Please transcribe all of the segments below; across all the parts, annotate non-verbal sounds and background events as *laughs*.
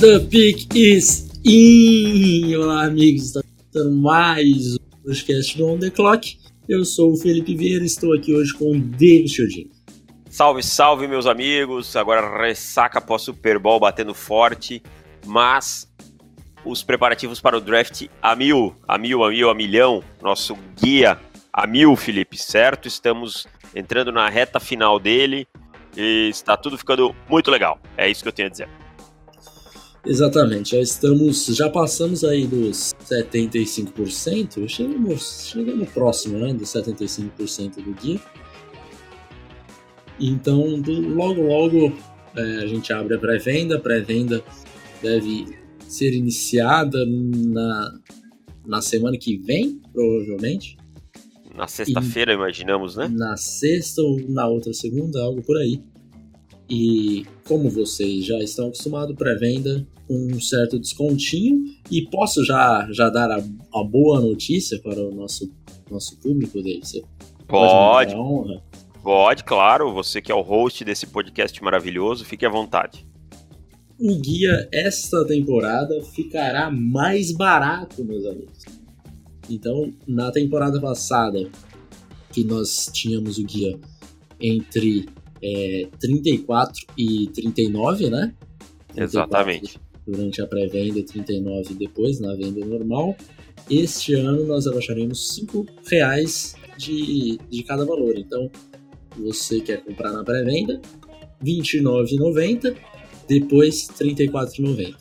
The pick is in! Olá, amigos, está mais um podcast do On The Clock. Eu sou o Felipe Vieira estou aqui hoje com o David Chodin. Salve, salve, meus amigos! Agora ressaca após Super Bowl batendo forte, mas os preparativos para o draft a mil, a mil, a mil, a milhão. Nosso guia a mil, Felipe, certo? Estamos entrando na reta final dele e está tudo ficando muito legal. É isso que eu tenho a dizer. Exatamente, já estamos, já passamos aí dos 75%, chegamos, chegamos próximo, né, dos 75% do guia. Então, do, logo, logo é, a gente abre a pré-venda, a pré-venda deve ser iniciada na, na semana que vem, provavelmente. Na sexta-feira, imaginamos, né? Na sexta ou na outra segunda, algo por aí. E como vocês já estão acostumados, pré-venda um certo descontinho. E posso já, já dar a, a boa notícia para o nosso, nosso público, David? Você pode. Pode, pode, claro. Você que é o host desse podcast maravilhoso, fique à vontade. O guia esta temporada ficará mais barato, meus amigos. Então, na temporada passada, que nós tínhamos o guia entre é, 34 e 39, né? 34 Exatamente. Durante a pré-venda e 39 depois, na venda normal. Este ano nós abaixaremos 5 reais de, de cada valor. Então, você quer comprar na pré-venda, R$ 29,90, depois R$ 34,90.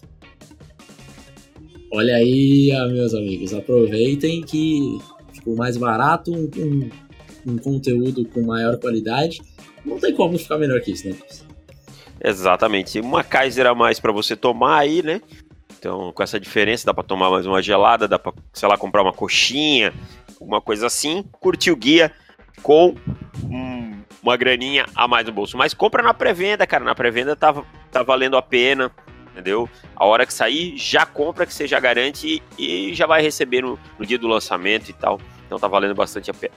Olha aí, meus amigos, aproveitem que ficou mais barato, um, um, um conteúdo com maior qualidade não tem como ficar melhor que isso, né? Exatamente. Uma Kaiser a mais para você tomar aí, né? Então, com essa diferença, dá para tomar mais uma gelada, dá para, sei lá, comprar uma coxinha, alguma coisa assim. Curtir o guia com hum, uma graninha a mais no bolso. Mas compra na pré-venda, cara. Na pré-venda tá, tá valendo a pena, entendeu? A hora que sair, já compra, que você já garante e, já vai receber no, no, dia do lançamento e tal. Então tá valendo bastante a pena.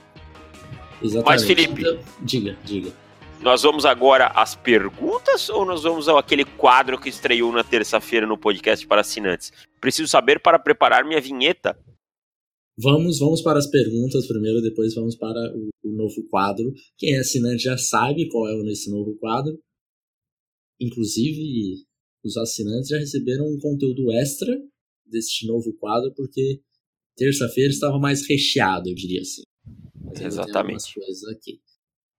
Exatamente. Mas, Felipe. Diga, diga. Nós vamos agora às perguntas ou nós vamos ao aquele quadro que estreou na terça-feira no podcast para assinantes? Preciso saber para preparar minha vinheta. Vamos, vamos para as perguntas primeiro, depois vamos para o, o novo quadro. Quem é assinante já sabe qual é esse novo quadro. Inclusive, os assinantes já receberam um conteúdo extra deste novo quadro, porque terça-feira estava mais recheado, eu diria assim. Mas Exatamente. coisas aqui.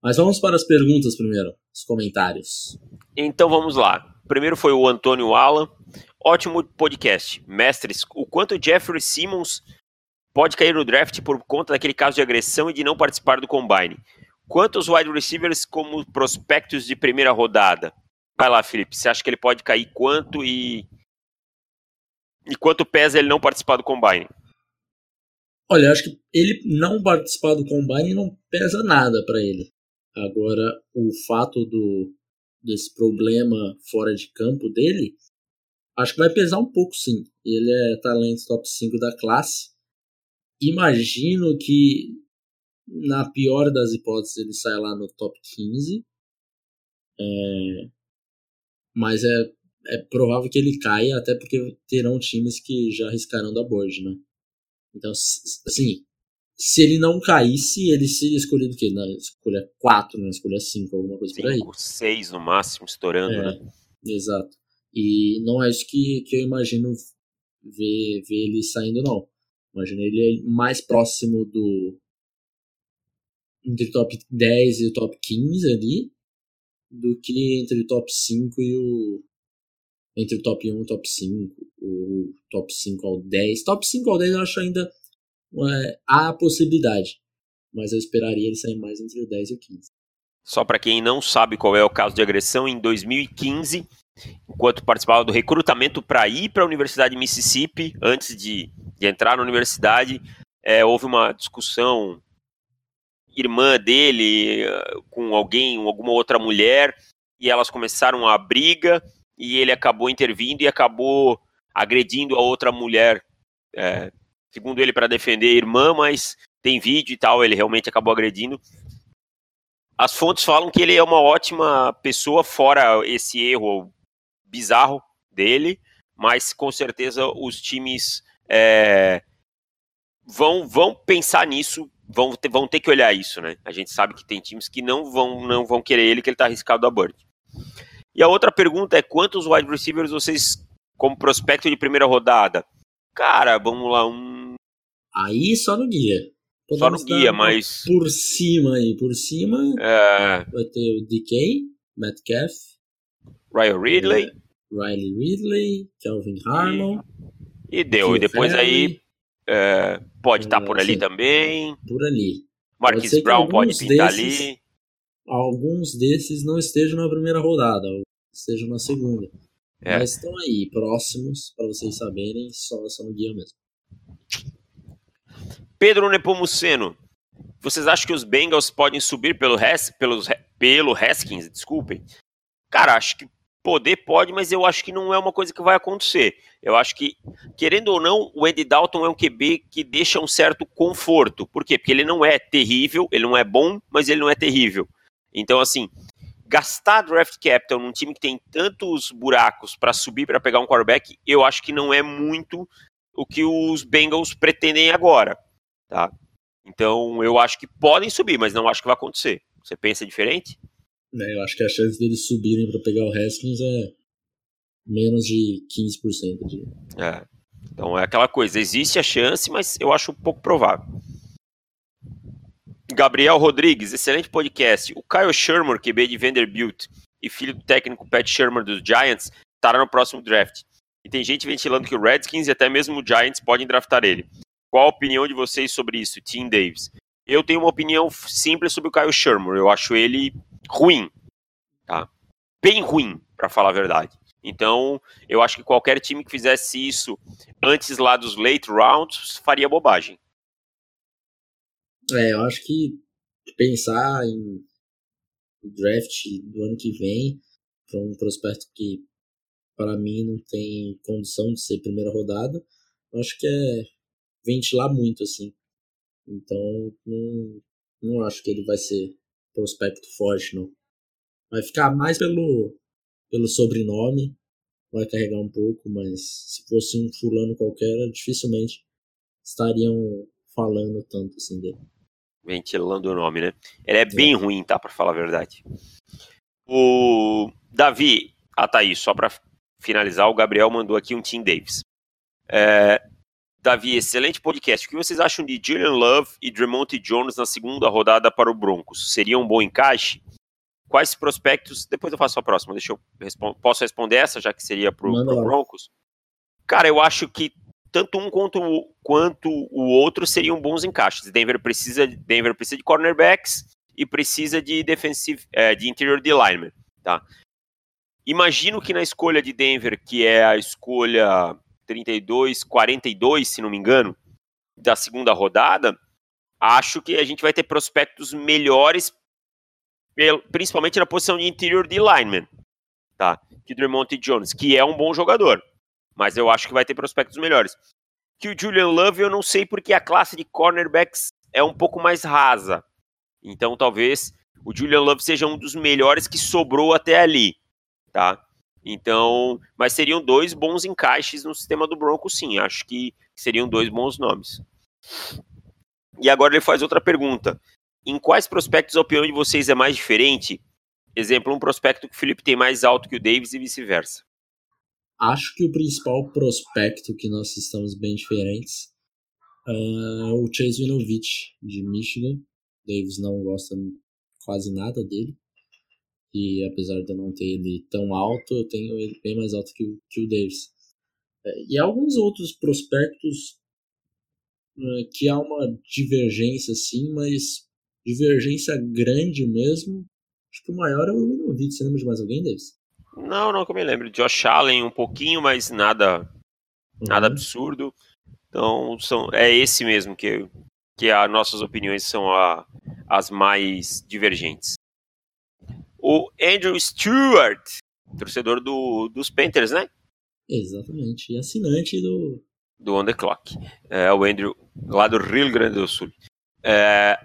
Mas vamos para as perguntas primeiro, os comentários. Então vamos lá. Primeiro foi o Antônio Alan. Ótimo podcast. Mestres, o quanto Jeffrey Simmons pode cair no draft por conta daquele caso de agressão e de não participar do combine? Quantos wide receivers como prospectos de primeira rodada? Vai lá, Felipe. Você acha que ele pode cair quanto e. E quanto pesa ele não participar do combine? Olha, acho que ele não participar do combine não pesa nada para ele. Agora, o fato do desse problema fora de campo dele, acho que vai pesar um pouco sim. Ele é talento top 5 da classe. Imagino que, na pior das hipóteses, ele sai lá no top 15. É, mas é, é provável que ele caia, até porque terão times que já arriscarão da board, né? Então, assim, se ele não caísse, ele seria escolhido o quê? Na escolha 4, na escolha 5, alguma coisa cinco, por aí. 6 no máximo, estourando, é, né? Exato. E não é isso que, que eu imagino ver, ver ele saindo, não. Imagino ele mais próximo do. entre o top 10 e o top 15 ali, do que entre o top 5 e o. Entre o top 1 e o top 5, o top 5 ao 10. Top 5 ao 10 eu acho ainda é, há a possibilidade, mas eu esperaria ele sair mais entre o 10 e o 15. Só para quem não sabe qual é o caso de agressão, em 2015, enquanto participava do recrutamento para ir para a Universidade de Mississippi, antes de, de entrar na universidade, é, houve uma discussão irmã dele com alguém, alguma outra mulher, e elas começaram a briga, e ele acabou intervindo e acabou agredindo a outra mulher. É, segundo ele, para defender a irmã, mas tem vídeo e tal, ele realmente acabou agredindo. As fontes falam que ele é uma ótima pessoa, fora esse erro bizarro dele, mas com certeza os times é, vão, vão pensar nisso, vão ter, vão ter que olhar isso, né? A gente sabe que tem times que não vão, não vão querer ele, que ele está arriscado a Bird. E a outra pergunta é: quantos wide receivers vocês, como prospecto de primeira rodada? Cara, vamos lá, um. Aí só no guia. Podemos só no guia, mas. Por cima aí, por cima. É... Vai ter o DK, Metcalf, Ryan Ridley. É, Riley Ridley, Kelvin Harmon. E, e deu. e depois aí é, pode estar tá por ali também. Por ali. Marquis Brown pode pintar desses, ali. Alguns desses não estejam na primeira rodada, estejam na segunda. É. Mas estão aí, próximos, para vocês saberem, só, só no guia mesmo. Pedro Nepomuceno, vocês acham que os Bengals podem subir pelo, Hes, pelos, pelo Haskins? Desculpem. Cara, acho que Poder pode, mas eu acho que não é uma coisa que vai acontecer. Eu acho que, querendo ou não, o Andy Dalton é um QB que deixa um certo conforto. Por quê? Porque ele não é terrível, ele não é bom, mas ele não é terrível. Então, assim, gastar draft capital num time que tem tantos buracos para subir para pegar um quarterback, eu acho que não é muito o que os Bengals pretendem agora, tá? Então, eu acho que podem subir, mas não acho que vai acontecer. Você pensa diferente? Né? Eu acho que a chance deles subirem para pegar o Haskins é menos de 15%. De... É. Então é aquela coisa, existe a chance, mas eu acho um pouco provável. Gabriel Rodrigues, excelente podcast. O Kyle Shermer, QB de Vanderbilt e filho do técnico Pat Shermer dos Giants, estará no próximo draft. E tem gente ventilando que o Redskins e até mesmo o Giants podem draftar ele. Qual a opinião de vocês sobre isso, Tim Davis? Eu tenho uma opinião simples sobre o Kyle Shermer. Eu acho ele ruim, tá? Bem ruim, para falar a verdade. Então, eu acho que qualquer time que fizesse isso antes lá dos late rounds faria bobagem. É, eu acho que pensar em draft do ano que vem para um prospecto que para mim não tem condição de ser primeira rodada, eu acho que é ventilar muito assim. Então, não, não acho que ele vai ser prospecto forte, não. Vai ficar mais pelo, pelo sobrenome, vai carregar um pouco, mas se fosse um fulano qualquer, dificilmente estariam falando tanto assim dele. Ventilando o nome, né? Ele é bem é. ruim, tá? Pra falar a verdade. O Davi, ah tá aí, só pra finalizar, o Gabriel mandou aqui um Tim Davis. É, Davi, excelente podcast. O que vocês acham de Julian Love e Dremonte Jones na segunda rodada para o Broncos? Seria um bom encaixe? Quais prospectos? Depois eu faço a próxima. Deixa eu responder. Posso responder essa, já que seria para o Broncos? Cara, eu acho que tanto um quanto o, quanto o outro seriam bons encaixes. Denver precisa, Denver precisa de cornerbacks e precisa de defensive, é, de interior de lineman, tá? Imagino que na escolha de Denver, que é a escolha 32, 42, se não me engano, da segunda rodada, acho que a gente vai ter prospectos melhores, principalmente na posição de interior de lineman, tá? Que Dremonte Jones, que é um bom jogador, mas eu acho que vai ter prospectos melhores. Que o Julian Love eu não sei porque a classe de cornerbacks é um pouco mais rasa. Então talvez o Julian Love seja um dos melhores que sobrou até ali, tá? Então, mas seriam dois bons encaixes no sistema do Broncos, sim. Acho que seriam dois bons nomes. E agora ele faz outra pergunta. Em quais prospectos a opinião de vocês é mais diferente? Exemplo, um prospecto que o Felipe tem mais alto que o Davis e vice-versa. Acho que o principal prospecto que nós estamos bem diferentes é o Chase Winovich, de Michigan. Davis não gosta quase nada dele. E apesar de eu não ter ele tão alto, eu tenho ele bem mais alto que o, que o Davis. É, e alguns outros prospectos que há uma divergência sim, mas divergência grande mesmo. Acho que o maior é o Winovich. Você lembra de mais alguém, Davis? Não, não que eu me lembro. Josh Allen um pouquinho, mas nada uhum. nada absurdo. Então, são, é esse mesmo que, que as nossas opiniões são a, as mais divergentes o Andrew Stewart, torcedor do, dos Panthers, né? Exatamente, e assinante do. Do On The Clock. É, o Andrew, lá do Rio Grande do Sul. É,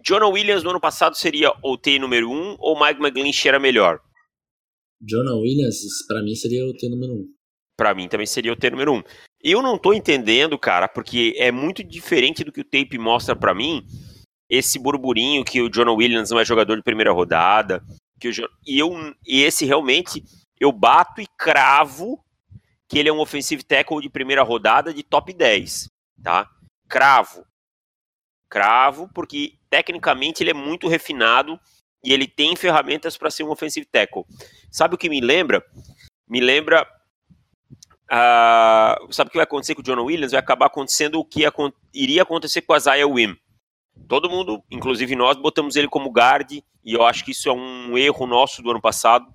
Jonah Williams no ano passado seria o T número 1 um, ou Mike McGlinchey era melhor? Jonah Williams, para mim, seria o T número 1. Um. para mim também seria o T número um. Eu não tô entendendo, cara, porque é muito diferente do que o tape mostra para mim. Esse burburinho que o John Williams não é jogador de primeira rodada, que o, e eu esse realmente eu bato e cravo que ele é um offensive tackle de primeira rodada de top 10, tá? Cravo. Cravo porque tecnicamente ele é muito refinado e ele tem ferramentas para ser um offensive tackle. Sabe o que me lembra? Me lembra. Uh, sabe o que vai acontecer com o John Williams? Vai acabar acontecendo o que iria acontecer com a Zaya Wim. Todo mundo, inclusive nós, botamos ele como guard, e eu acho que isso é um erro nosso do ano passado,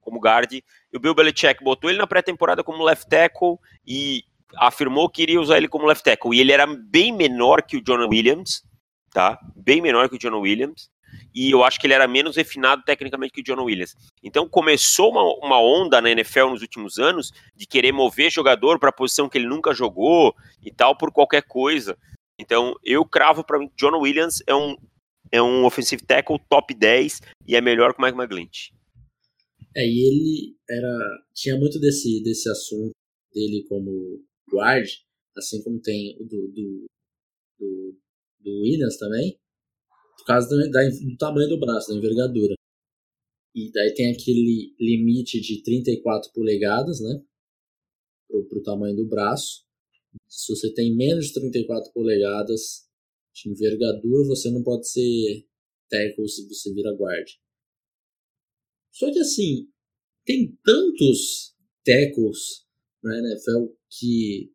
como guard. E o Bill Belichick botou ele na pré-temporada como left tackle e afirmou que iria usar ele como left tackle. E ele era bem menor que o John Williams, tá? Bem menor que o John Williams e eu acho que ele era menos refinado tecnicamente que o John Williams. Então começou uma, uma onda na NFL nos últimos anos de querer mover jogador para a posição que ele nunca jogou e tal por qualquer coisa. Então eu cravo para mim que John Williams é um é um offensive tackle top 10 e é melhor que o Mike McGlinch. É, e ele era tinha muito desse desse assunto dele como guard, assim como tem o do, do, do, do Williams também, por causa do, do tamanho do braço, da envergadura. E daí tem aquele limite de 34 polegadas, né? Pro, pro tamanho do braço. Se você tem menos de 34 polegadas de envergadura, você não pode ser tackle se você vira guard. Só que assim, tem tantos tackles na NFL que,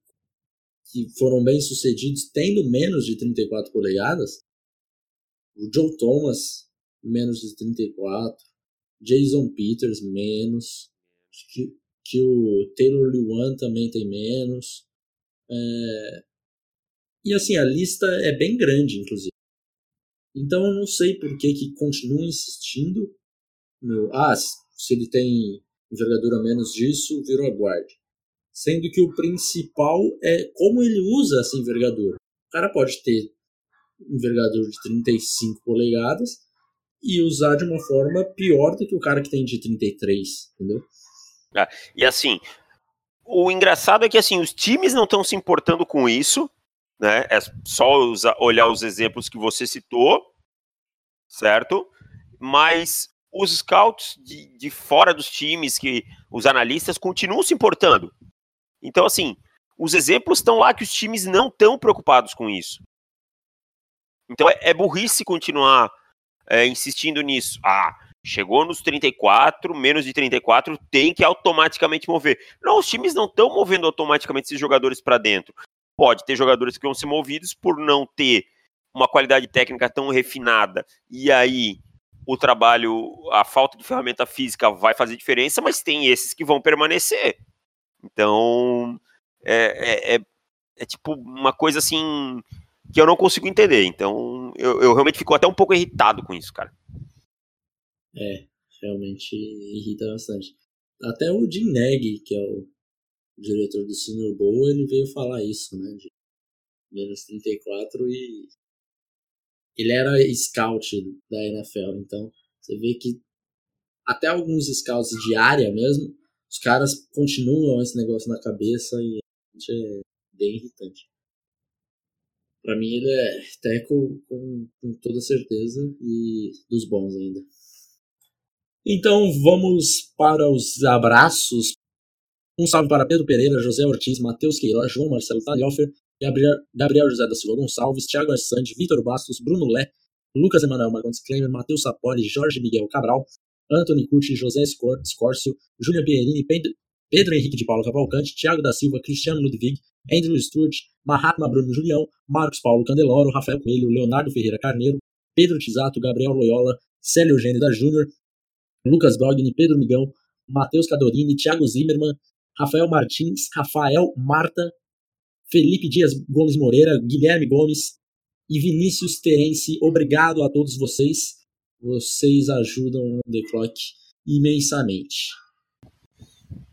que foram bem sucedidos tendo menos de 34 polegadas o Joe Thomas, menos de 34. Jason Peters, menos. Que, que o Taylor Lewan também tem menos. É... E assim, a lista é bem grande, inclusive. Então eu não sei por que, que continua insistindo no. Ah, se ele tem envergadura menos disso, virou guard. Sendo que o principal é como ele usa essa envergadura. O cara pode ter envergadura de 35 polegadas e usar de uma forma pior do que o cara que tem de 33, entendeu? É, e assim, o engraçado é que assim, os times não estão se importando com isso, né? É só usar, olhar os exemplos que você citou, certo? Mas os scouts de, de fora dos times, que os analistas continuam se importando. Então, assim, os exemplos estão lá que os times não estão preocupados com isso. Então é, é burrice continuar é, insistindo nisso. Ah, chegou nos 34, menos de 34, tem que automaticamente mover. Não, os times não estão movendo automaticamente esses jogadores para dentro. Pode ter jogadores que vão ser movidos por não ter uma qualidade técnica tão refinada. E aí o trabalho, a falta de ferramenta física vai fazer diferença, mas tem esses que vão permanecer. Então, é, é, é, é tipo uma coisa assim que eu não consigo entender. Então, eu, eu realmente fico até um pouco irritado com isso, cara. É, realmente irrita bastante. Até o Jim Neg, que é o diretor do Senior Bowl, ele veio falar isso, né? De menos 34 e ele era scout da NFL, então você vê que até alguns scouts de área mesmo, os caras continuam esse negócio na cabeça e é bem irritante. Para mim ele é teco com, com toda certeza e dos bons ainda. Então vamos para os abraços. Um salve para Pedro Pereira, José Ortiz, Matheus Queiroz, João Marcelo Talhofer, Gabriel, José da Silva Gonçalves, Thiago Assante, Vitor Bastos, Bruno Lé, Lucas Emanuel Marcondes Klemer, Matheus Sapori, Jorge Miguel Cabral, Anthony Curti, José Scórcio, Júlia Pierini, Pedro, Pedro Henrique de Paulo Cavalcante, Thiago da Silva, Cristiano Ludwig, Andrew Stewart, Mahatma Bruno Julião, Marcos Paulo Candeloro, Rafael Coelho, Leonardo Ferreira Carneiro, Pedro Tisato, Gabriel Loyola, Célio Eugênio da Júnior, Lucas Brogni, Pedro Migão, Matheus Cadorini, Thiago Zimmermann, Rafael Martins, Rafael Marta, Felipe Dias Gomes Moreira, Guilherme Gomes e Vinícius Terence. Obrigado a todos vocês. Vocês ajudam o The Clock imensamente.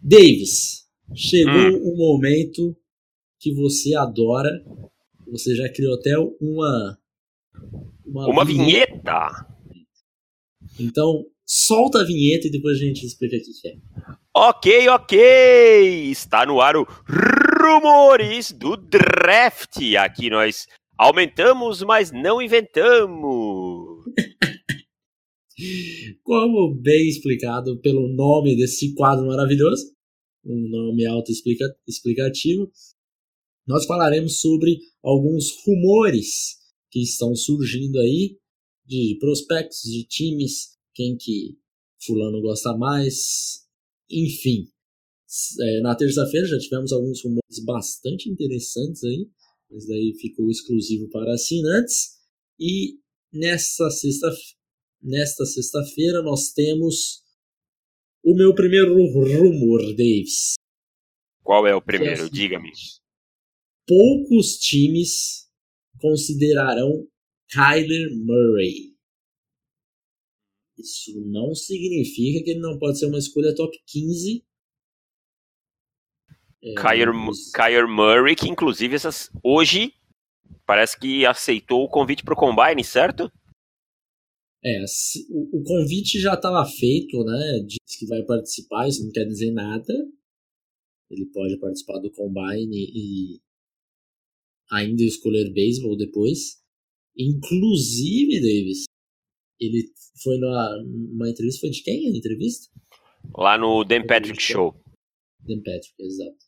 Davis, chegou hum. o momento que você adora. Você já criou até uma. Uma, uma vinheta. Então, solta a vinheta e depois a gente explica o que é. Ok, ok! Está no ar o Rumores do Draft. Aqui nós aumentamos, mas não inventamos. *laughs* Como bem explicado pelo nome desse quadro maravilhoso, um nome auto-explicativo, nós falaremos sobre alguns rumores que estão surgindo aí de prospectos, de times, quem que fulano gosta mais, enfim. É, na terça-feira já tivemos alguns rumores bastante interessantes aí, mas daí ficou exclusivo para assinantes. E nesta sexta nesta sexta-feira nós temos o meu primeiro rumor, Davis. Qual é o primeiro? É Diga-me. Poucos times considerarão Kyler Murray. Isso não significa que ele não pode ser uma escolha top 15. É, Kyler, mas... Kyler Murray, que inclusive essas, hoje parece que aceitou o convite para o Combine, certo? É, o, o convite já estava feito, né? Diz que vai participar, isso não quer dizer nada. Ele pode participar do Combine e ainda escolher beisebol depois. Inclusive, Davis, ele foi numa entrevista, foi de quem a entrevista? Lá no Dan Patrick Show. Dan Patrick, exato.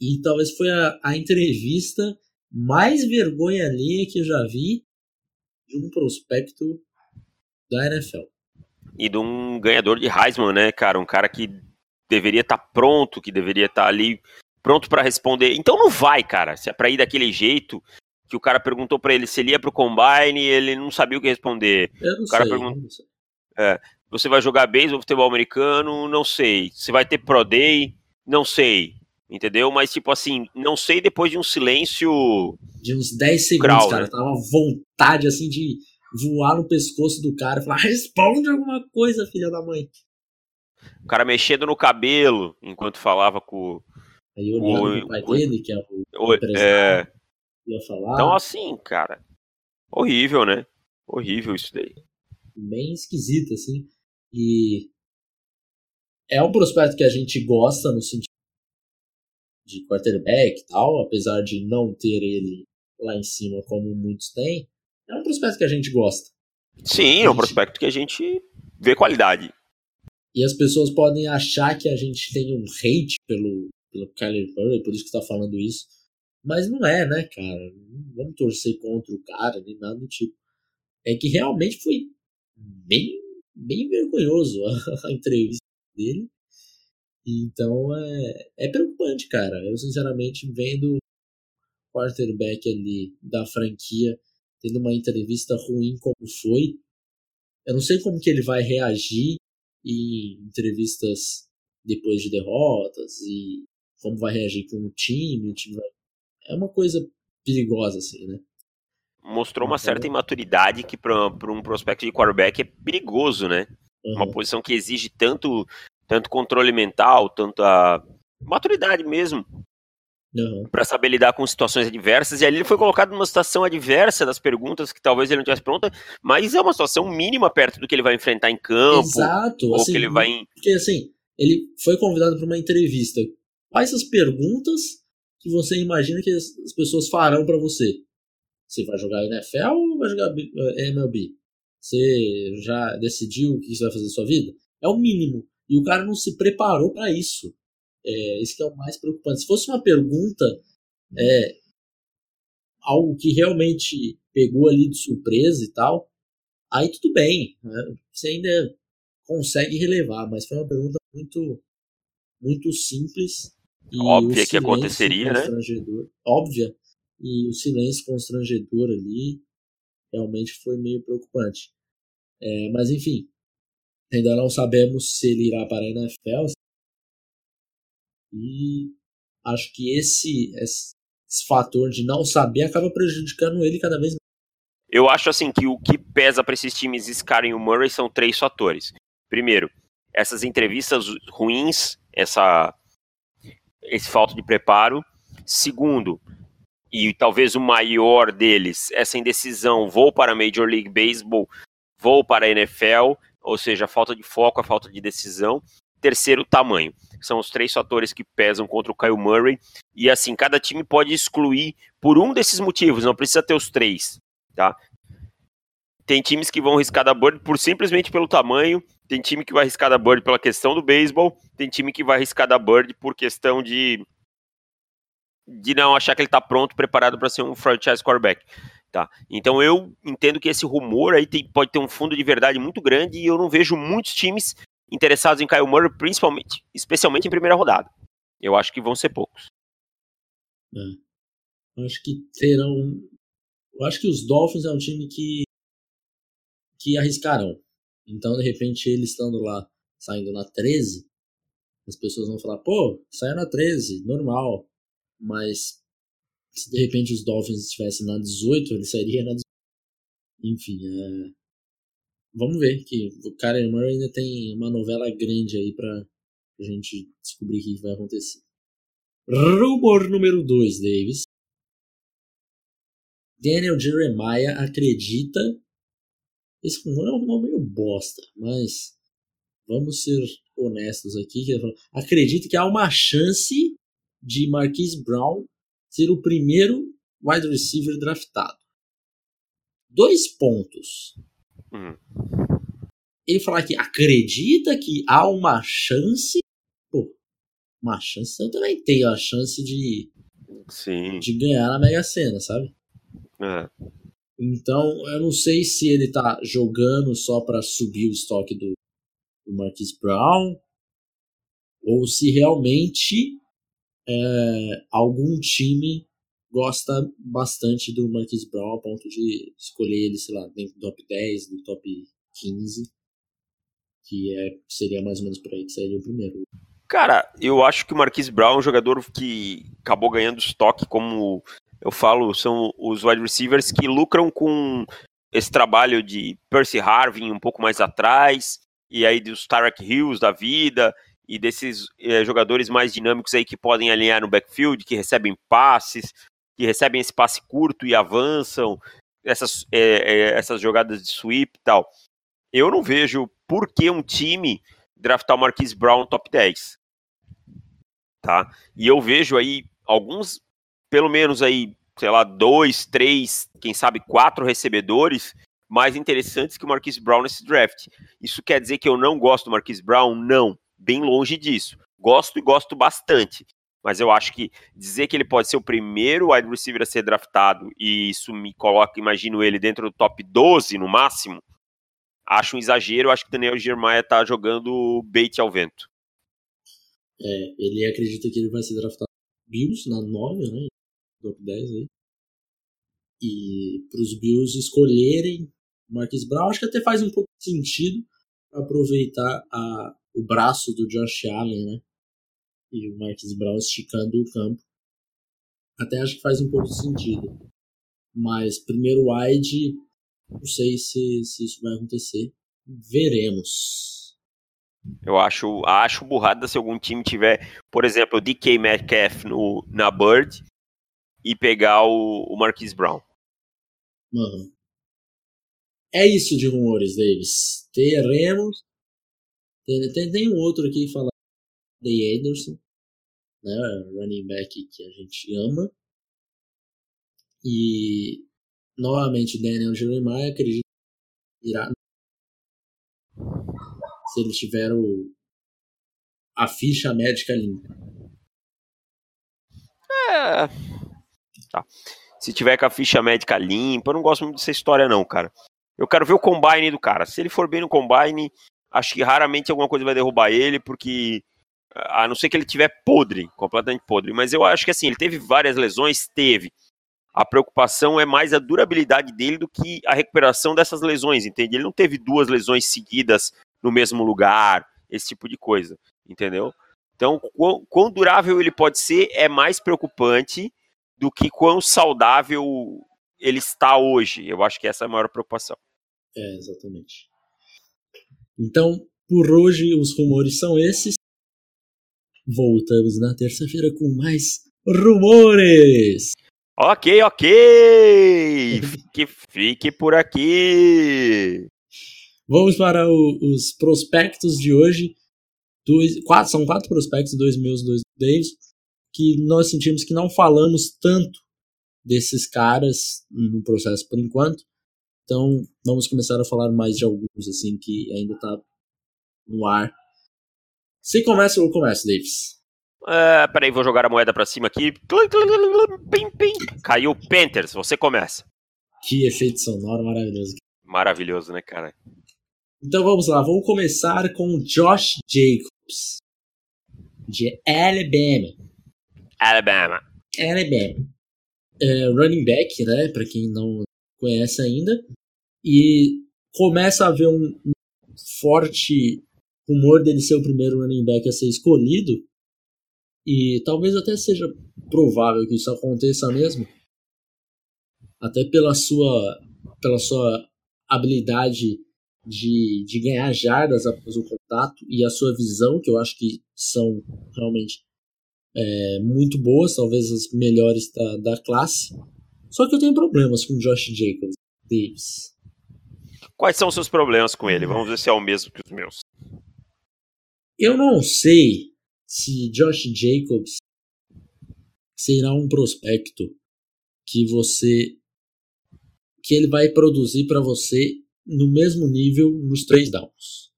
E talvez foi a, a entrevista mais vergonha alheia que eu já vi de um prospecto da NFL. E de um ganhador de Heisman, né, cara? Um cara que deveria estar tá pronto, que deveria estar tá ali pronto para responder. Então não vai, cara. Se é pra ir daquele jeito, que o cara perguntou para ele se ele ia pro combine e ele não sabia o que responder. Eu não o cara sei, perguntou. É, você vai jogar beisebol, futebol americano? Não sei. Você vai ter Pro Day? Não sei. Entendeu? Mas, tipo assim, não sei depois de um silêncio. De uns 10 segundos, grau, cara. Né? Tava vontade, assim, de voar no pescoço do cara e falar: responde alguma coisa, filha da mãe. O cara mexendo no cabelo enquanto falava com. Aí olhando o, o pai dele, que é o, o é, ia falar. Então, assim, cara, horrível, né? Horrível isso daí. Bem esquisito, assim. E é um prospecto que a gente gosta no sentido de quarterback e tal, apesar de não ter ele lá em cima como muitos têm. É um prospecto que a gente gosta. Sim, é um prospecto que a gente vê qualidade. E as pessoas podem achar que a gente tem um hate pelo, pelo Kyler Murray, por isso que está falando isso. Mas não é, né, cara? Não vamos torcer contra o cara, nem nada do tipo. É que realmente foi bem, bem vergonhoso *laughs* a, a entrevista dele. Então é, é preocupante, cara. Eu, sinceramente, vendo o quarterback ali da franquia tendo uma entrevista ruim como foi, eu não sei como que ele vai reagir em entrevistas depois de derrotas e como vai reagir com o time, o time vai é uma coisa perigosa, assim, né? Mostrou uma certa imaturidade que para um prospecto de quarterback é perigoso, né? Uhum. Uma posição que exige tanto, tanto controle mental, tanta maturidade mesmo. Uhum. para saber lidar com situações adversas. E ali ele foi colocado numa situação adversa das perguntas que talvez ele não tivesse pronta, mas é uma situação mínima perto do que ele vai enfrentar em campo. Exato. Ou assim, que ele vai. Porque assim, ele foi convidado para uma entrevista. Quais as perguntas que você imagina que as pessoas farão para você. Você vai jogar NFL ou vai jogar eh, MLB? Você já decidiu o que você vai fazer na sua vida? É o mínimo. E o cara não se preparou para isso. É, isso que é o mais preocupante. Se fosse uma pergunta, é, algo que realmente pegou ali de surpresa e tal, aí tudo bem. Né? Você ainda consegue relevar, mas foi uma pergunta muito, muito simples Óbvia que aconteceria, né? Óbvia. E o silêncio constrangedor ali realmente foi meio preocupante. É, mas enfim, ainda não sabemos se ele irá para a NFL. E acho que esse, esse, esse fator de não saber acaba prejudicando ele cada vez mais. Eu acho assim que o que pesa para esses times escarem o Murray são três fatores. Primeiro, essas entrevistas ruins, essa esse falta de preparo. Segundo, e talvez o maior deles, essa indecisão, vou para a Major League Baseball, vou para a NFL. ou seja, a falta de foco, a falta de decisão. Terceiro, tamanho. São os três fatores que pesam contra o Kyle Murray. E assim, cada time pode excluir por um desses motivos, não precisa ter os três, tá? Tem times que vão riscar da bird por simplesmente pelo tamanho, tem time que vai riscar da bird pela questão do beisebol, tem time que vai riscar da bird por questão de de não achar que ele está pronto, preparado para ser um franchise quarterback. Tá? Então eu entendo que esse rumor aí tem, pode ter um fundo de verdade muito grande e eu não vejo muitos times interessados em Kyle Murray, principalmente, especialmente em primeira rodada. Eu acho que vão ser poucos. É. Acho que terão. Eu acho que os Dolphins é um time que que arriscarão. Então, de repente, ele estando lá, saindo na 13, as pessoas vão falar, pô, saiu na 13, normal. Mas se de repente os Dolphins estivessem na 18, ele sairia na 18. Enfim, é... vamos ver que o Kyler Murray ainda tem uma novela grande aí pra gente descobrir o que vai acontecer. Rumor número 2, Davis. Daniel Jeremiah acredita. Esse rumor é um rumor meio bosta, mas vamos ser honestos aqui. Acredita que há uma chance de Marquise Brown ser o primeiro wide receiver draftado. Dois pontos. Hum. Ele falar que acredita que há uma chance. Pô, uma chance. Eu também tenho a chance de. Sim. De ganhar na Mega Sena, sabe? É. Então, eu não sei se ele tá jogando só para subir o estoque do, do Marquis Brown ou se realmente é, algum time gosta bastante do Marquis Brown a ponto de escolher ele, sei lá, dentro do top 10, do top 15, que é, seria mais ou menos por aí que sairia o primeiro. Cara, eu acho que o Marquis Brown é um jogador que acabou ganhando estoque, como eu falo, são os wide receivers que lucram com esse trabalho de Percy Harvin um pouco mais atrás, e aí dos Tarek Hills da vida, e desses é, jogadores mais dinâmicos aí que podem alinhar no backfield, que recebem passes, que recebem esse passe curto e avançam, essas, é, essas jogadas de sweep e tal. Eu não vejo por que um time draftar o Marquise Brown top 10. Tá? E eu vejo aí alguns, pelo menos aí, sei lá, dois, três, quem sabe quatro recebedores mais interessantes que o Marquise Brown nesse draft. Isso quer dizer que eu não gosto do Marquise Brown? Não bem longe disso. Gosto e gosto bastante. Mas eu acho que dizer que ele pode ser o primeiro wide receiver a ser draftado e isso me coloca, imagino ele, dentro do top 12 no máximo, acho um exagero. Acho que o Daniel Jeremiah tá jogando bait ao vento. É, ele acredita que ele vai ser draftado Bills na 9, né? Top 10 aí. E para os Bills escolherem Marquis Brown, acho que até faz um pouco de sentido aproveitar a, o braço do Josh Allen, né? E o Marquis Brown esticando o campo. Até acho que faz um pouco de sentido. Mas primeiro wide, não sei se, se isso vai acontecer. Veremos. Eu acho, acho burrada se algum time tiver, por exemplo, o DK Metcalf no, na Bird e pegar o, o Marquis Brown. Mano. É isso de rumores, Davis. Teremos tem, tem, tem um outro aqui que fala Day Anderson, né, running back que a gente ama. E novamente Daniel Jeremiah acredito que irá se ele tiver o, a ficha médica limpa. É. Tá. Se tiver com a ficha médica limpa, eu não gosto muito dessa história, não, cara. Eu quero ver o combine do cara. Se ele for bem no combine, acho que raramente alguma coisa vai derrubar ele, porque a não ser que ele tiver podre, completamente podre. Mas eu acho que assim, ele teve várias lesões, teve. A preocupação é mais a durabilidade dele do que a recuperação dessas lesões, entende? Ele não teve duas lesões seguidas no mesmo lugar, esse tipo de coisa, entendeu? Então, quão, quão durável ele pode ser é mais preocupante do que quão saudável ele está hoje. Eu acho que essa é a maior preocupação. É, exatamente. Então, por hoje, os rumores são esses. Voltamos na terça-feira com mais rumores. Ok, ok. *laughs* fique, fique por aqui. Vamos para o, os prospectos de hoje. Dois, quatro, são quatro prospectos, dois meus, dois deles, que nós sentimos que não falamos tanto desses caras no processo por enquanto. Então, vamos começar a falar mais de alguns, assim, que ainda tá no ar. Se começa ou começa, Davis? Uh, peraí, vou jogar a moeda pra cima aqui. Caiu Panthers, você começa. Que efeito sonoro maravilhoso. Maravilhoso, né, cara? Então vamos lá, vamos começar com Josh Jacobs, de Alabama. Alabama. Alabama. É, running back, né, para quem não conhece ainda. E começa a haver um, forte rumor dele ser o primeiro running back a ser escolhido. E talvez até seja provável que isso aconteça mesmo. Até pela sua, pela sua habilidade de, de ganhar jardas após o contato e a sua visão, que eu acho que são realmente é, muito boas, talvez as melhores da, da classe. Só que eu tenho problemas com Josh Jacobs, Davis. Quais são os seus problemas com ele? Vamos ver se é o mesmo que os meus. Eu não sei se Josh Jacobs será um prospecto que você que ele vai produzir para você no mesmo nível nos três downs.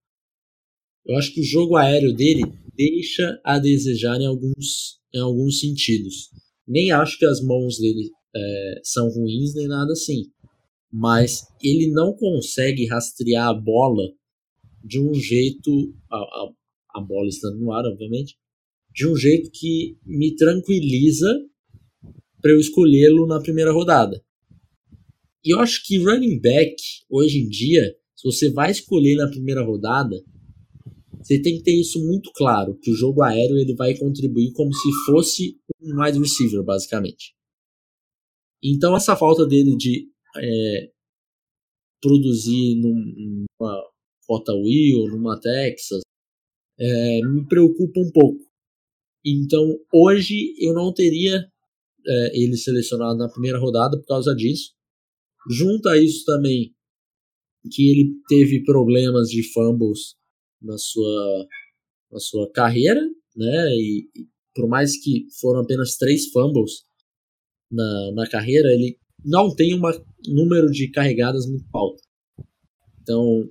Eu acho que o jogo aéreo dele deixa a desejar em alguns, em alguns sentidos. Nem acho que as mãos dele é, são ruins nem nada assim. Mas ele não consegue rastrear a bola de um jeito. A, a, a bola estando no ar, obviamente. De um jeito que me tranquiliza para eu escolhê-lo na primeira rodada. E eu acho que running back, hoje em dia, se você vai escolher na primeira rodada, você tem que ter isso muito claro, que o jogo aéreo ele vai contribuir como se fosse um wide receiver, basicamente. Então essa falta dele de é, produzir num, numa Rota Wheel, numa Texas, é, me preocupa um pouco. Então hoje eu não teria é, ele selecionado na primeira rodada por causa disso. Junta a isso também que ele teve problemas de fumbles na sua, na sua carreira, né? E, e por mais que foram apenas três fumbles na, na carreira, ele não tem um número de carregadas muito alto. Então,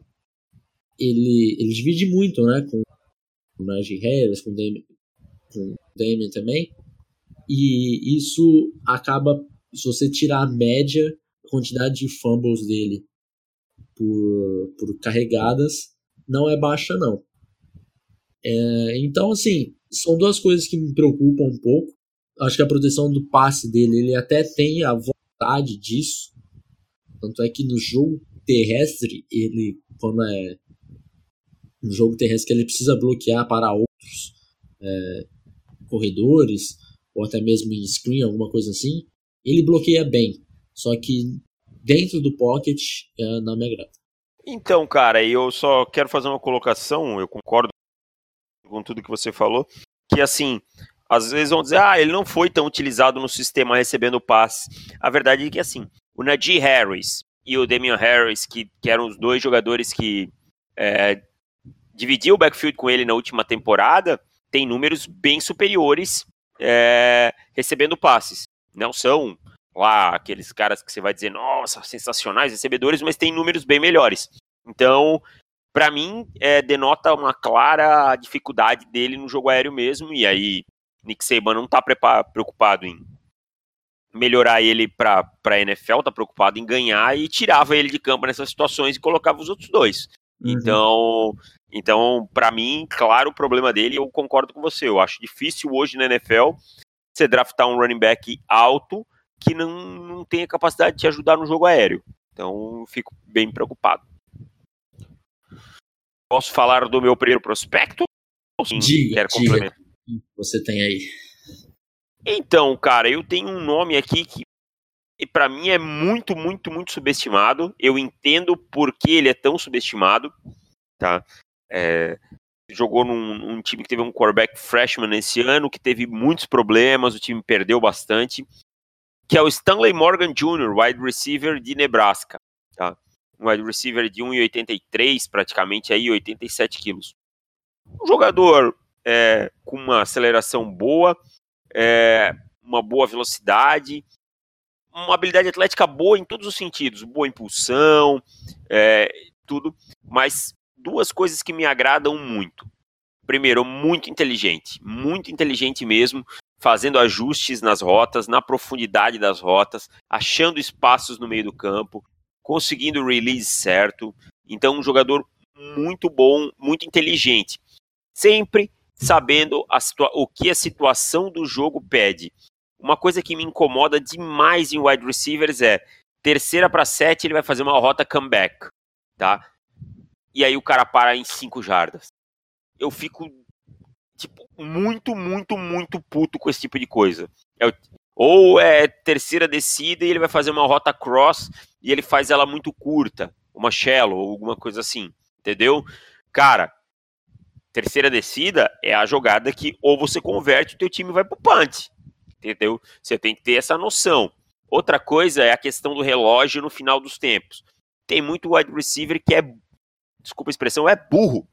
ele, ele divide muito, né? Com o Najee Harris, com o Damien, com também. E isso acaba, se você tirar a média, quantidade de fumbles dele por, por carregadas não é baixa, não. É, então, assim, são duas coisas que me preocupam um pouco. Acho que a proteção do passe dele, ele até tem a vontade disso. Tanto é que no jogo terrestre, ele, quando é no jogo terrestre, ele precisa bloquear para outros é, corredores, ou até mesmo em screen, alguma coisa assim, ele bloqueia bem. Só que dentro do pocket é, não me agrada. Então, cara, eu só quero fazer uma colocação, eu concordo com tudo que você falou, que assim, às vezes vão dizer, ah, ele não foi tão utilizado no sistema recebendo passe. A verdade é que assim, o Najee Harris e o Damian Harris, que, que eram os dois jogadores que é, dividiam o backfield com ele na última temporada, tem números bem superiores é, recebendo passes. Não são lá aqueles caras que você vai dizer, nossa, sensacionais recebedores, mas tem números bem melhores. Então, para mim, é, denota uma clara dificuldade dele no jogo aéreo mesmo, e aí Nick Saban não tá preocupado em melhorar ele para a NFL, tá preocupado em ganhar e tirava ele de campo nessas situações e colocava os outros dois. Uhum. Então, então para mim, claro, o problema dele, eu concordo com você. Eu acho difícil hoje na NFL você draftar um running back alto que não, não tem a capacidade de te ajudar no jogo aéreo. Então, fico bem preocupado. Posso falar do meu primeiro prospecto? Sim, diga, diga. Você tem aí. Então, cara, eu tenho um nome aqui que para mim é muito, muito, muito subestimado. Eu entendo por que ele é tão subestimado, tá? É, jogou num, num, time que teve um quarterback freshman esse ano, que teve muitos problemas, o time perdeu bastante que é o Stanley Morgan Jr., wide receiver de Nebraska. Tá? um wide receiver de 1,83 praticamente, aí 87 quilos. Um jogador é, com uma aceleração boa, é, uma boa velocidade, uma habilidade atlética boa em todos os sentidos, boa impulsão, é, tudo, mas duas coisas que me agradam muito. Primeiro, muito inteligente, muito inteligente mesmo, fazendo ajustes nas rotas, na profundidade das rotas, achando espaços no meio do campo, conseguindo o release certo. Então, um jogador muito bom, muito inteligente. Sempre sabendo o que a situação do jogo pede. Uma coisa que me incomoda demais em wide receivers é terceira para sete, ele vai fazer uma rota comeback, tá? E aí o cara para em cinco jardas. Eu fico tipo muito, muito, muito puto com esse tipo de coisa. É, ou é terceira descida e ele vai fazer uma rota cross e ele faz ela muito curta, uma shallow ou alguma coisa assim, entendeu? Cara, terceira descida é a jogada que ou você converte o teu time vai pro punch entendeu? Você tem que ter essa noção. Outra coisa é a questão do relógio no final dos tempos. Tem muito wide receiver que é, desculpa a expressão, é burro.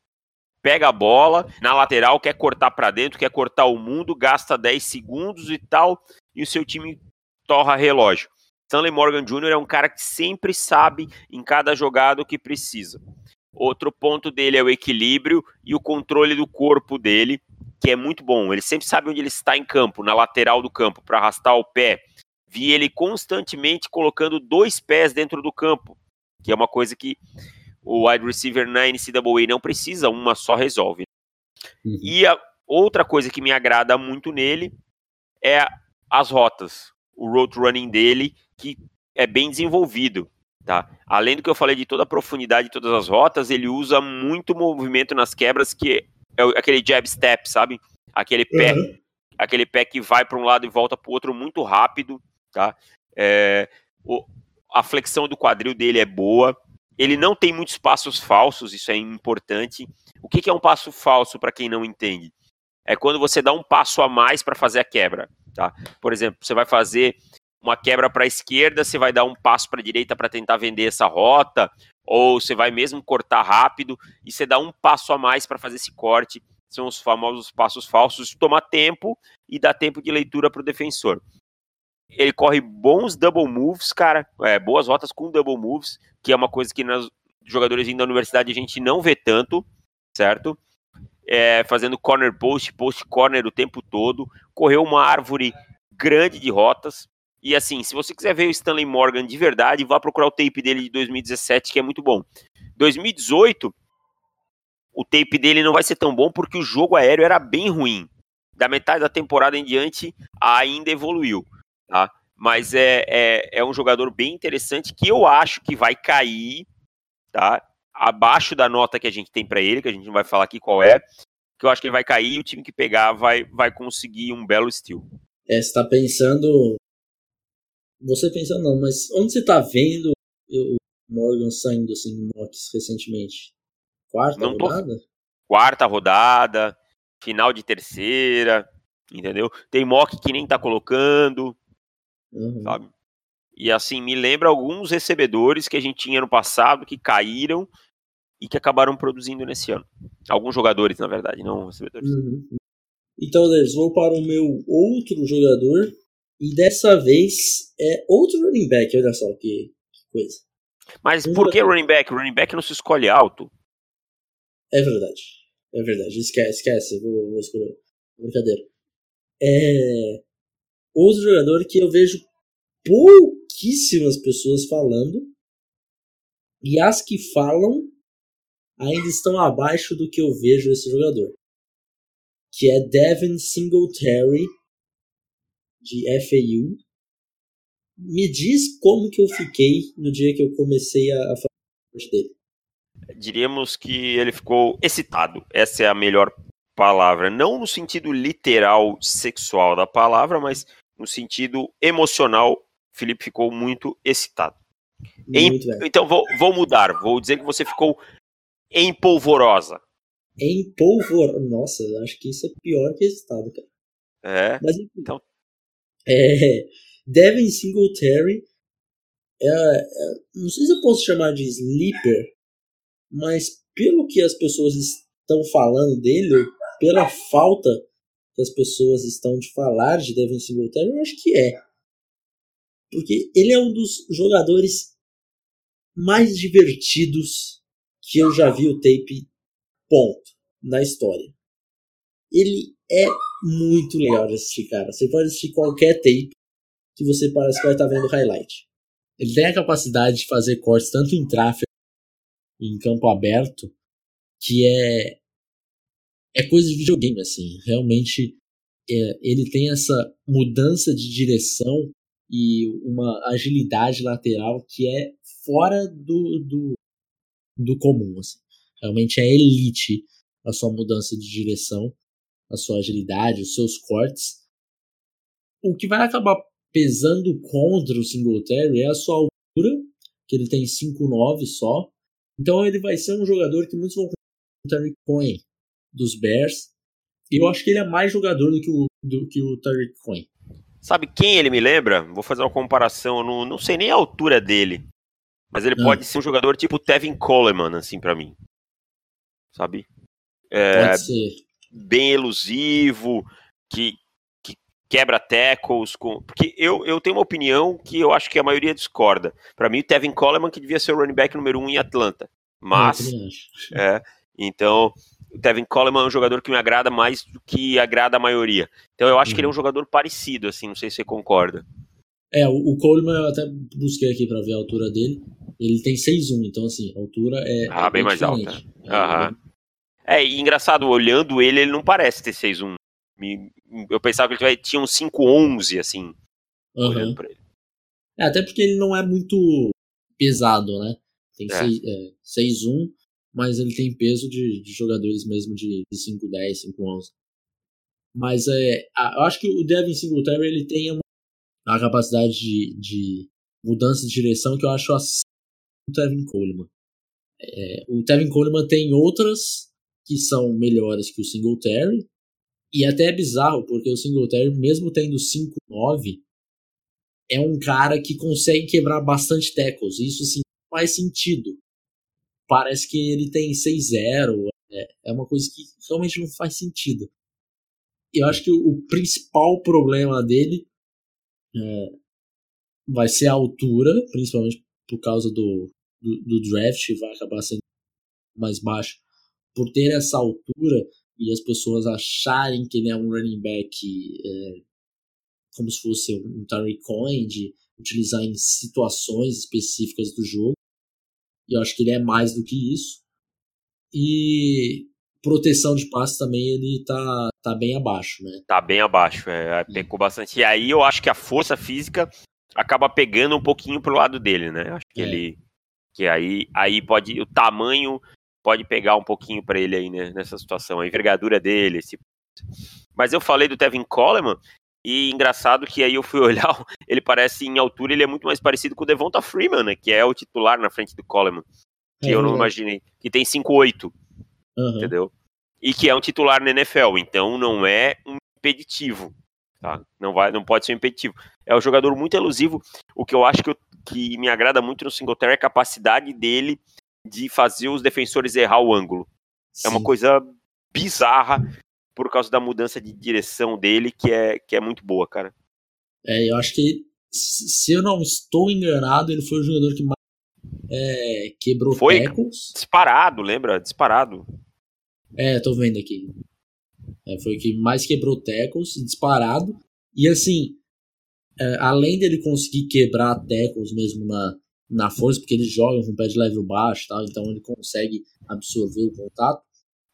Pega a bola, na lateral quer cortar para dentro, quer cortar o mundo, gasta 10 segundos e tal, e o seu time torra relógio. Stanley Morgan Jr. é um cara que sempre sabe em cada jogada o que precisa. Outro ponto dele é o equilíbrio e o controle do corpo dele, que é muito bom. Ele sempre sabe onde ele está em campo, na lateral do campo, para arrastar o pé. Vi ele constantemente colocando dois pés dentro do campo, que é uma coisa que o wide receiver na NCAA não precisa, uma só resolve. Uhum. E a outra coisa que me agrada muito nele é as rotas, o road running dele, que é bem desenvolvido. Tá? Além do que eu falei de toda a profundidade de todas as rotas, ele usa muito movimento nas quebras que é aquele jab step, sabe? Aquele pé, uhum. aquele pé que vai para um lado e volta para o outro muito rápido, tá? É, o, a flexão do quadril dele é boa. Ele não tem muitos passos falsos, isso é importante. O que, que é um passo falso para quem não entende? É quando você dá um passo a mais para fazer a quebra, tá? Por exemplo, você vai fazer uma quebra para a esquerda, você vai dar um passo para a direita para tentar vender essa rota, ou você vai mesmo cortar rápido e você dá um passo a mais para fazer esse corte. São os famosos passos falsos, toma tempo e dá tempo de leitura para o defensor. Ele corre bons double moves, cara, é, boas rotas com double moves, que é uma coisa que jogadores vindo da universidade a gente não vê tanto, certo? É, fazendo corner post, post corner o tempo todo, correu uma árvore grande de rotas, e assim, se você quiser ver o Stanley Morgan de verdade, vá procurar o tape dele de 2017, que é muito bom. 2018, o tape dele não vai ser tão bom porque o jogo aéreo era bem ruim. Da metade da temporada em diante, ainda evoluiu, tá? Mas é, é, é um jogador bem interessante que eu acho que vai cair, tá? Abaixo da nota que a gente tem para ele, que a gente não vai falar aqui qual é, que eu acho que ele vai cair e o time que pegar vai, vai conseguir um belo estilo. É, você tá pensando você pensa, não, mas onde você tá vendo o Morgan saindo assim em mocks recentemente? Quarta não rodada? Tô... Quarta rodada, final de terceira, entendeu? Tem mock que nem tá colocando, uhum. sabe? E assim, me lembra alguns recebedores que a gente tinha no passado que caíram e que acabaram produzindo nesse ano. Alguns jogadores, na verdade, não recebedores. Uhum. Então, Leves, vou para o meu outro jogador e dessa vez é outro running back, olha só que, que coisa. Mas um por que running back? Running back não se escolhe alto. É verdade. É verdade. Esquece, esquece. Vou, vou escolher. Brincadeira. É. Outro jogador que eu vejo pouquíssimas pessoas falando. E as que falam ainda estão abaixo do que eu vejo esse jogador. Que é Devin Singletary de FAU. Me diz como que eu fiquei no dia que eu comecei a, a fazer dele. Diríamos que ele ficou excitado. Essa é a melhor palavra. Não no sentido literal sexual da palavra, mas no sentido emocional. Felipe ficou muito excitado. Muito em, então vou, vou mudar. Vou dizer que você ficou empolvorosa. Empolvorosa. Nossa, acho que isso é pior que excitado, cara. É. Mas, então é, Devin Singletary é, é, não sei se eu posso chamar de sleeper, mas pelo que as pessoas estão falando dele, pela falta que as pessoas estão de falar de Devin Singletary, eu acho que é. Porque ele é um dos jogadores mais divertidos que eu já vi o tape ponto na história. Ele é muito legal de assistir, cara. Você pode assistir qualquer tape que você parece que vai estar vendo highlight. Ele tem a capacidade de fazer cortes tanto em tráfego, em campo aberto, que é é coisa de videogame, assim. Realmente, é, ele tem essa mudança de direção e uma agilidade lateral que é fora do, do, do comum. Assim. Realmente é elite a sua mudança de direção, a sua agilidade, os seus cortes. O que vai acabar pesando contra o Singletary é a sua altura, que ele tem 5'9 só. Então ele vai ser um jogador que muitos vão o Tariq Cohen dos Bears. E eu acho que ele é mais jogador do que o, do que o Tariq Cohen. Sabe quem ele me lembra? Vou fazer uma comparação, não, não sei nem a altura dele. Mas ele ah. pode ser um jogador tipo Tevin Coleman, assim, para mim. Sabe? É, pode ser. Bem elusivo, que, que quebra tackles. Com... Porque eu, eu tenho uma opinião que eu acho que a maioria discorda. Para mim, o Tevin Coleman que devia ser o running back número um em Atlanta. Mas. é, então, o Tevin Coleman é um jogador que me agrada mais do que agrada a maioria. Então eu acho uhum. que ele é um uhum. jogador parecido, assim, não sei se você concorda. É, o, o Coleman eu até busquei aqui para ver a altura dele. Ele tem 6'1, então assim, a altura é. Ah, é bem mais alta. É, Aham. É, e engraçado, olhando ele, ele não parece ter 6'1. Eu pensava que ele tinha um 5'11, assim, uhum. olhando pra ele. É, até porque ele não é muito pesado, né? Tem é. 6'1, mas ele tem peso de, de jogadores mesmo de, de 5'10, 5'11. Mas é, eu acho que o Devin Singletary ele tem uma, uma capacidade de, de, mudança de direção que eu acho assim o Tevin Coleman. É, o Tevin Coleman tem outras que são melhores que o Singletary, e até é bizarro, porque o Singletary, mesmo tendo 5'9, é um cara que consegue quebrar bastante tackles. Isso sim faz sentido parece que ele tem 6-0. É, é uma coisa que realmente não faz sentido. Eu acho que o, principal problema dele é, vai ser a altura, principalmente por causa do, do, do draft, vai acabar sendo mais baixo. Por ter essa altura e as pessoas acharem que ele é um running back é, como se fosse um Tariq Cohen, de utilizar em situações específicas do jogo. E eu acho que ele é mais do que isso. E proteção de passe também ele tá, tá bem abaixo, né? Tá bem abaixo, é, pecou bastante. E aí eu acho que a força física acaba pegando um pouquinho pro lado dele, né? Acho que é. ele que aí aí pode o tamanho pode pegar um pouquinho para ele aí né, nessa situação, a envergadura dele, esse... Mas eu falei do Tevin Coleman e engraçado que aí eu fui *laughs* olhar, ele parece em altura, ele é muito mais parecido com o Devonta Freeman, né, que é o titular na frente do Coleman. Que é, eu não imaginei. Que tem 5'8. Uhum. Entendeu? E que é um titular na NFL, então não é um impeditivo. Tá? Não, vai, não pode ser um impeditivo. É um jogador muito elusivo. O que eu acho que, eu, que me agrada muito no Singletary é a capacidade dele de fazer os defensores errar o ângulo. Sim. É uma coisa bizarra por causa da mudança de direção dele, que é, que é muito boa, cara. É, eu acho que, se eu não estou enganado, ele foi o jogador que mais é, quebrou foi tackles. disparado, lembra? Disparado. É, tô vendo aqui. É, foi o que mais quebrou tackles, disparado. E assim, é, além dele conseguir quebrar tackles mesmo na, na força, porque ele joga com o pé de level baixo tal, então ele consegue absorver o contato.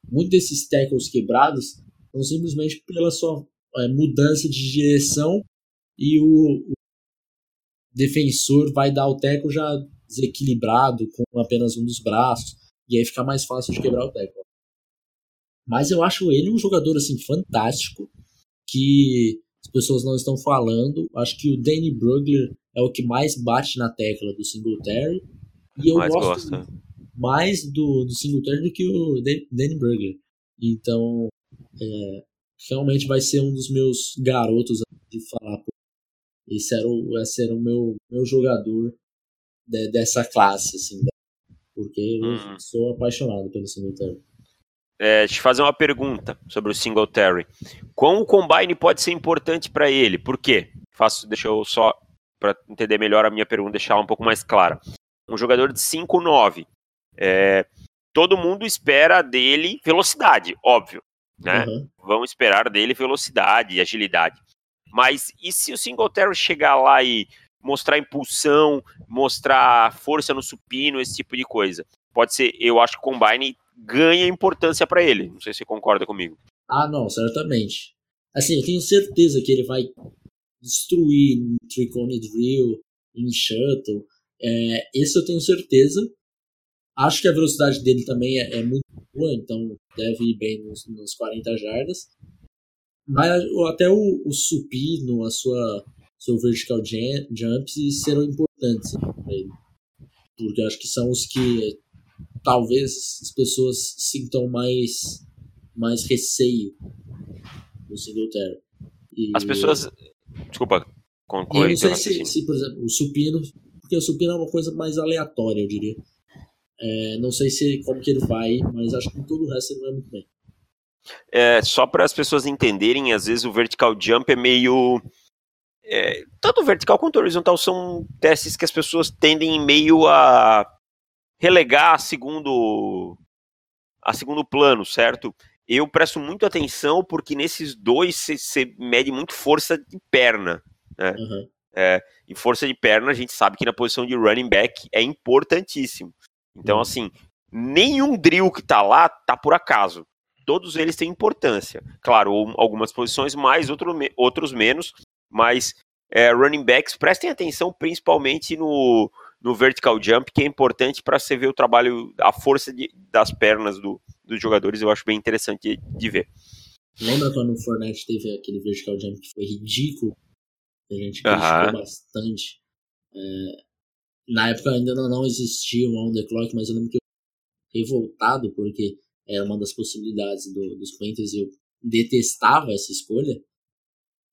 Muitos desses tackles quebrados então, simplesmente pela sua é, mudança de direção e o, o, defensor vai dar o teco já desequilibrado com apenas um dos braços e aí fica mais fácil de quebrar o teco. Mas eu acho ele um jogador assim fantástico que as pessoas não estão falando. Acho que o Danny Brugler é o que mais bate na tecla do Singletary. E eu mais gosto gosta. mais do, do Singletary do que o Danny Brugler. Então, é, realmente vai ser um dos meus garotos de falar. Pô, esse era o, esse era o meu, meu jogador de, dessa classe, assim, porque eu hum. sou apaixonado pelo Singletary. É, te fazer uma pergunta sobre o Singletary. Quão o Combine pode ser importante para ele? Por quê? Faço, deixa eu só, para entender melhor a minha pergunta, deixar ela um pouco mais clara. Um jogador de 5'9", é, todo mundo espera dele velocidade, óbvio, né? Uhum. Vão esperar dele velocidade e agilidade. Mas e se o Singletary chegar lá e mostrar impulsão, mostrar força no supino, esse tipo de coisa? Pode ser, eu acho que o Combine ganha importância para ele. Não sei se você concorda comigo. Ah, não, certamente. Assim, eu tenho certeza que ele vai destruir em Tricone Drill, em Shuttle. É, esse eu tenho certeza. Acho que a velocidade dele também é, é muito boa, então deve ir bem nos, nos 40 jardas. Mas até o, o supino, a sua seu vertical jump serão importantes para ele. Porque acho que são os que talvez as pessoas sintam mais, mais receio no Singletary. E, as pessoas. Desculpa, conclui. Eu não sei se, se, por exemplo, o supino. Porque o supino é uma coisa mais aleatória, eu diria. É, não sei se como que ele vai, mas acho que em todo o resto ele vai muito bem. É, só para as pessoas entenderem, às vezes o vertical jump é meio. É, tanto o vertical quanto o horizontal são testes que as pessoas tendem meio a relegar a segundo, a segundo plano, certo? Eu presto muito atenção porque nesses dois você mede muito força de perna. Né? Uhum. É, e força de perna a gente sabe que na posição de running back é importantíssimo. Então, uhum. assim, nenhum drill que tá lá tá por acaso todos eles têm importância. Claro, algumas posições mais, outro, outros menos, mas é, running backs, prestem atenção principalmente no, no vertical jump, que é importante para você ver o trabalho, a força de, das pernas do, dos jogadores, eu acho bem interessante de, de ver. Lembra quando o Fournette teve aquele vertical jump que foi ridículo? A gente criticou bastante. É, na época ainda não, existia o on the clock, mas eu lembro que eu revoltado porque era uma das possibilidades do, dos Panthers eu detestava essa escolha.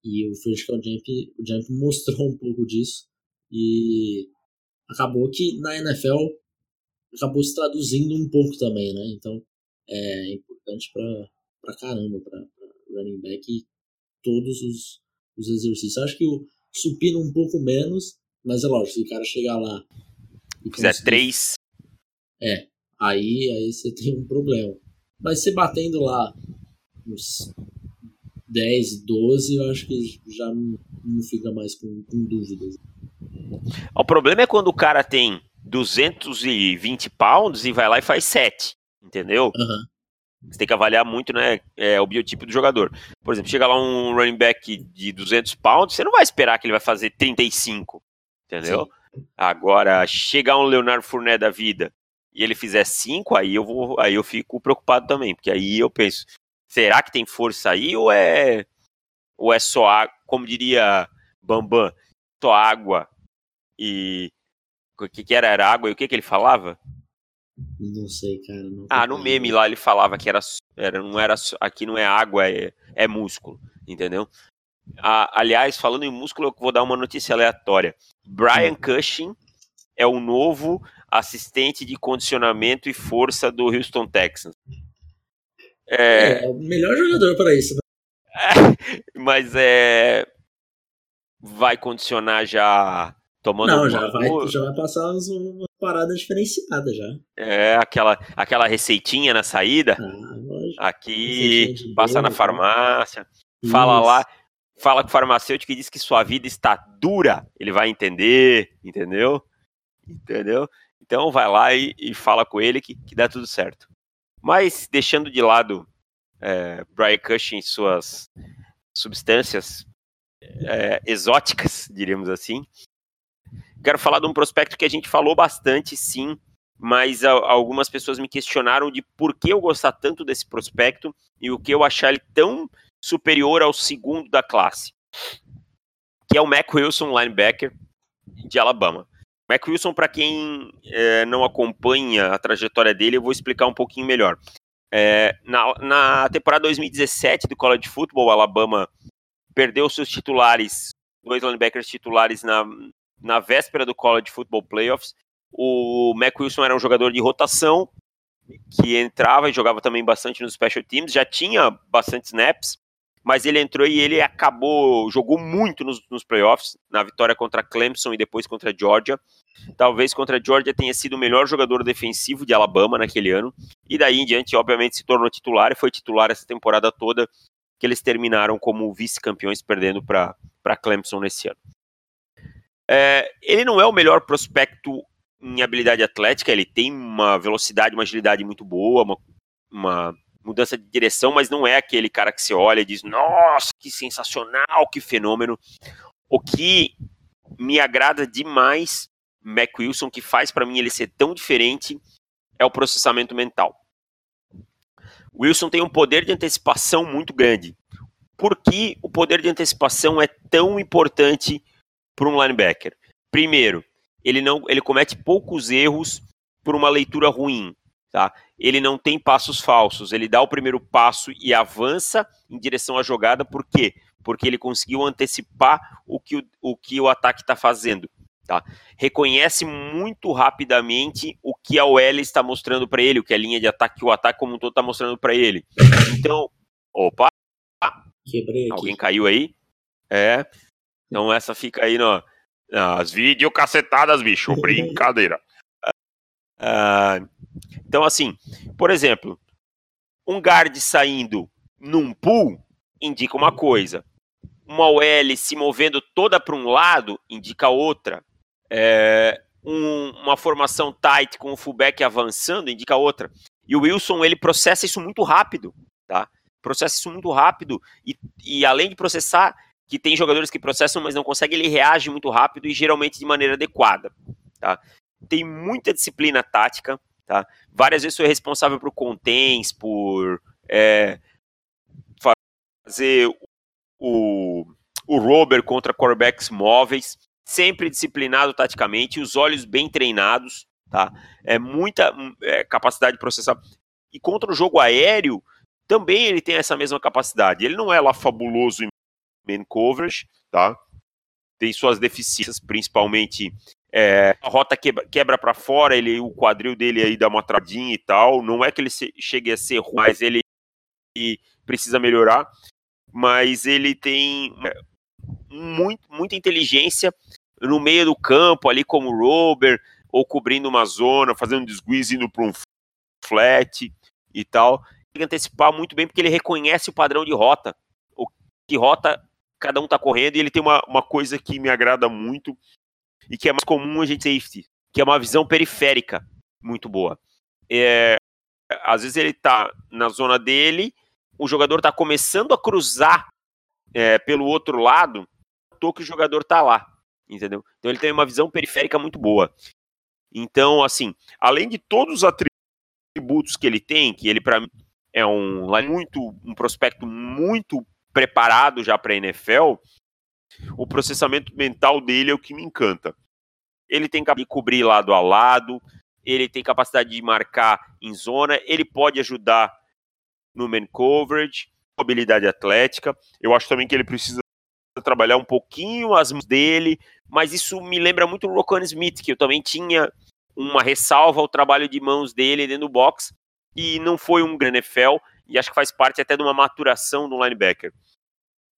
E o Vertical Jump, o Jump mostrou um pouco disso. E acabou que na NFL acabou se traduzindo um pouco também, né? Então é importante pra, pra caramba pra, pra running back e todos os, os exercícios. Acho que o supino um pouco menos, mas é lógico, se o cara chegar lá e fizer três. É, aí, aí você *laughs* tem um problema. Mas se batendo lá uns 10, 12, eu acho que já não, não fica mais com, com dúvidas. O problema é quando o cara tem 220 pounds e vai lá e faz 7, entendeu? Uhum. Você tem que avaliar muito, né, é, o biotipo do jogador. Por exemplo, chega lá um running back de 200 pounds, você não vai esperar que ele vai fazer 35, entendeu? Sim. Agora, chegar um Leonardo Fournet da vida e ele fizer 5, aí eu vou, aí eu fico preocupado também, porque aí eu penso, será que tem força aí ou é ou é só água, como diria Bambam, só água e o que, que era? Era água e o que, que ele falava? Não sei, cara. Não ah, no meme lá ele falava que era, era não era aqui não é água, é, é músculo, entendeu? Aliás, falando em músculo, eu vou dar uma notícia aleatória. Brian hum. Cushing é o novo assistente de condicionamento e força do Houston Texans. É, é o melhor jogador para isso. Né? *laughs* mas é vai condicionar já tomando Não, já vai, já vai passar uma parada diferenciada já. É, aquela, aquela receitinha na saída. Ah, Aqui, passa na né? farmácia, isso. fala lá, fala com o farmacêutico e diz que sua vida está dura, ele vai entender, entendeu? Entendeu? Então vai lá e, e fala com ele que, que, dá tudo certo. Mas deixando de lado é, Brian Cushing e suas substâncias é, exóticas, *laughs* diríamos assim, quero falar de um prospecto que a gente falou bastante, sim, mas algumas pessoas me questionaram de por que eu gostar tanto desse prospecto e o que eu achar ele tão superior ao segundo da classe, que é o Mac Wilson, linebacker de Alabama. Mac Wilson, para quem é, não acompanha a trajetória dele, eu vou explicar um pouquinho melhor. É, na, na, temporada 2017 do College Football, Alabama perdeu seus titulares, dois linebackers titulares na, na véspera do College Football Playoffs. O Mac Wilson era um jogador de rotação, que entrava e jogava também bastante nos special teams, já tinha bastante snaps, mas ele entrou e ele acabou, jogou muito nos, nos playoffs, na vitória contra Clemson e depois contra Georgia. Talvez contra Georgia tenha sido o melhor jogador defensivo de Alabama naquele ano, e daí em diante, obviamente, se tornou titular e foi titular essa temporada toda, que eles terminaram como vice-campeões, perdendo para Clemson nesse ano. É, ele não é o melhor prospecto em habilidade atlética, ele tem uma velocidade, uma agilidade muito boa, uma, uma mudança de direção, mas não é aquele cara que se olha e diz: Nossa, que sensacional, que fenômeno. O que me agrada demais, Mac Wilson, que faz para mim ele ser tão diferente, é o processamento mental. Wilson tem um poder de antecipação muito grande. Por que o poder de antecipação é tão importante para um linebacker? Primeiro, ele não ele comete poucos erros por uma leitura ruim. Tá? Ele não tem passos falsos, ele dá o primeiro passo e avança em direção à jogada, por quê? Porque ele conseguiu antecipar o que o, o, que o ataque está fazendo. Tá? Reconhece muito rapidamente o que a OL está mostrando para ele, o que a linha de ataque, o ataque como um todo está mostrando para ele. Então, opa! Quebrei aqui. Alguém caiu aí? É. Então essa fica aí no, nas videocacetadas, bicho. *laughs* Brincadeira. Uh, então, assim, por exemplo, um guard saindo num pool indica uma coisa. Uma OL se movendo toda para um lado indica outra. É, um, uma formação tight com o fullback avançando indica outra. E o Wilson, ele processa isso muito rápido, tá? Processa isso muito rápido e, e além de processar, que tem jogadores que processam, mas não conseguem, ele reage muito rápido e geralmente de maneira adequada, tá? tem muita disciplina tática, tá? Várias vezes foi responsável por contens, por é, fazer o, o Robert contra quarterbacks móveis, sempre disciplinado taticamente, os olhos bem treinados, tá? É muita é, capacidade de processar. E contra o jogo aéreo, também ele tem essa mesma capacidade. Ele não é lá fabuloso em man coverage, tá? Tem suas deficiências, principalmente é, a rota quebra, quebra para fora, ele, o quadril dele aí dá uma tradinha e tal. Não é que ele se, chegue a ser ruim, mas ele, ele precisa melhorar. Mas ele tem é, muito, muita inteligência no meio do campo, ali como o Robert, ou cobrindo uma zona, fazendo desguize indo para um flat e tal. Que antecipar muito bem porque ele reconhece o padrão de rota. O que rota cada um está correndo, e ele tem uma, uma coisa que me agrada muito, e que é mais comum a gente safety, que é uma visão periférica muito boa. É, às vezes ele está na zona dele, o jogador está começando a cruzar é, pelo outro lado, tô que o jogador está lá, entendeu? Então ele tem uma visão periférica muito boa. Então, assim, além de todos os atributos que ele tem, que ele para mim é um muito um prospecto muito preparado já para a NFL, o processamento mental dele é o que me encanta. Ele tem que cobrir lado a lado, ele tem capacidade de marcar em zona, ele pode ajudar no man coverage, mobilidade atlética. Eu acho também que ele precisa trabalhar um pouquinho as mãos dele, mas isso me lembra muito o Rocco Smith, que eu também tinha uma ressalva ao trabalho de mãos dele dentro do box, e não foi um grande NFL, e acho que faz parte até de uma maturação do linebacker.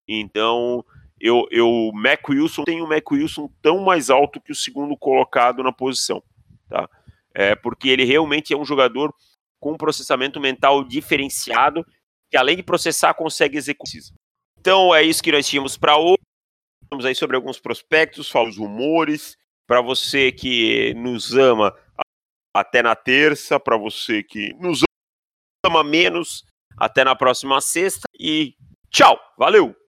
Então, eu, eu Mac Wilson tem o Mac Wilson tão mais alto que o segundo colocado na posição, tá? É porque ele realmente é um jogador com um processamento mental diferenciado que além de processar consegue executar. Então é isso que nós tínhamos para hoje. Vamos aí sobre alguns prospectos, falamos rumores. Para você que nos ama até na terça, para você que nos ama menos, até na próxima sexta e tchau, valeu!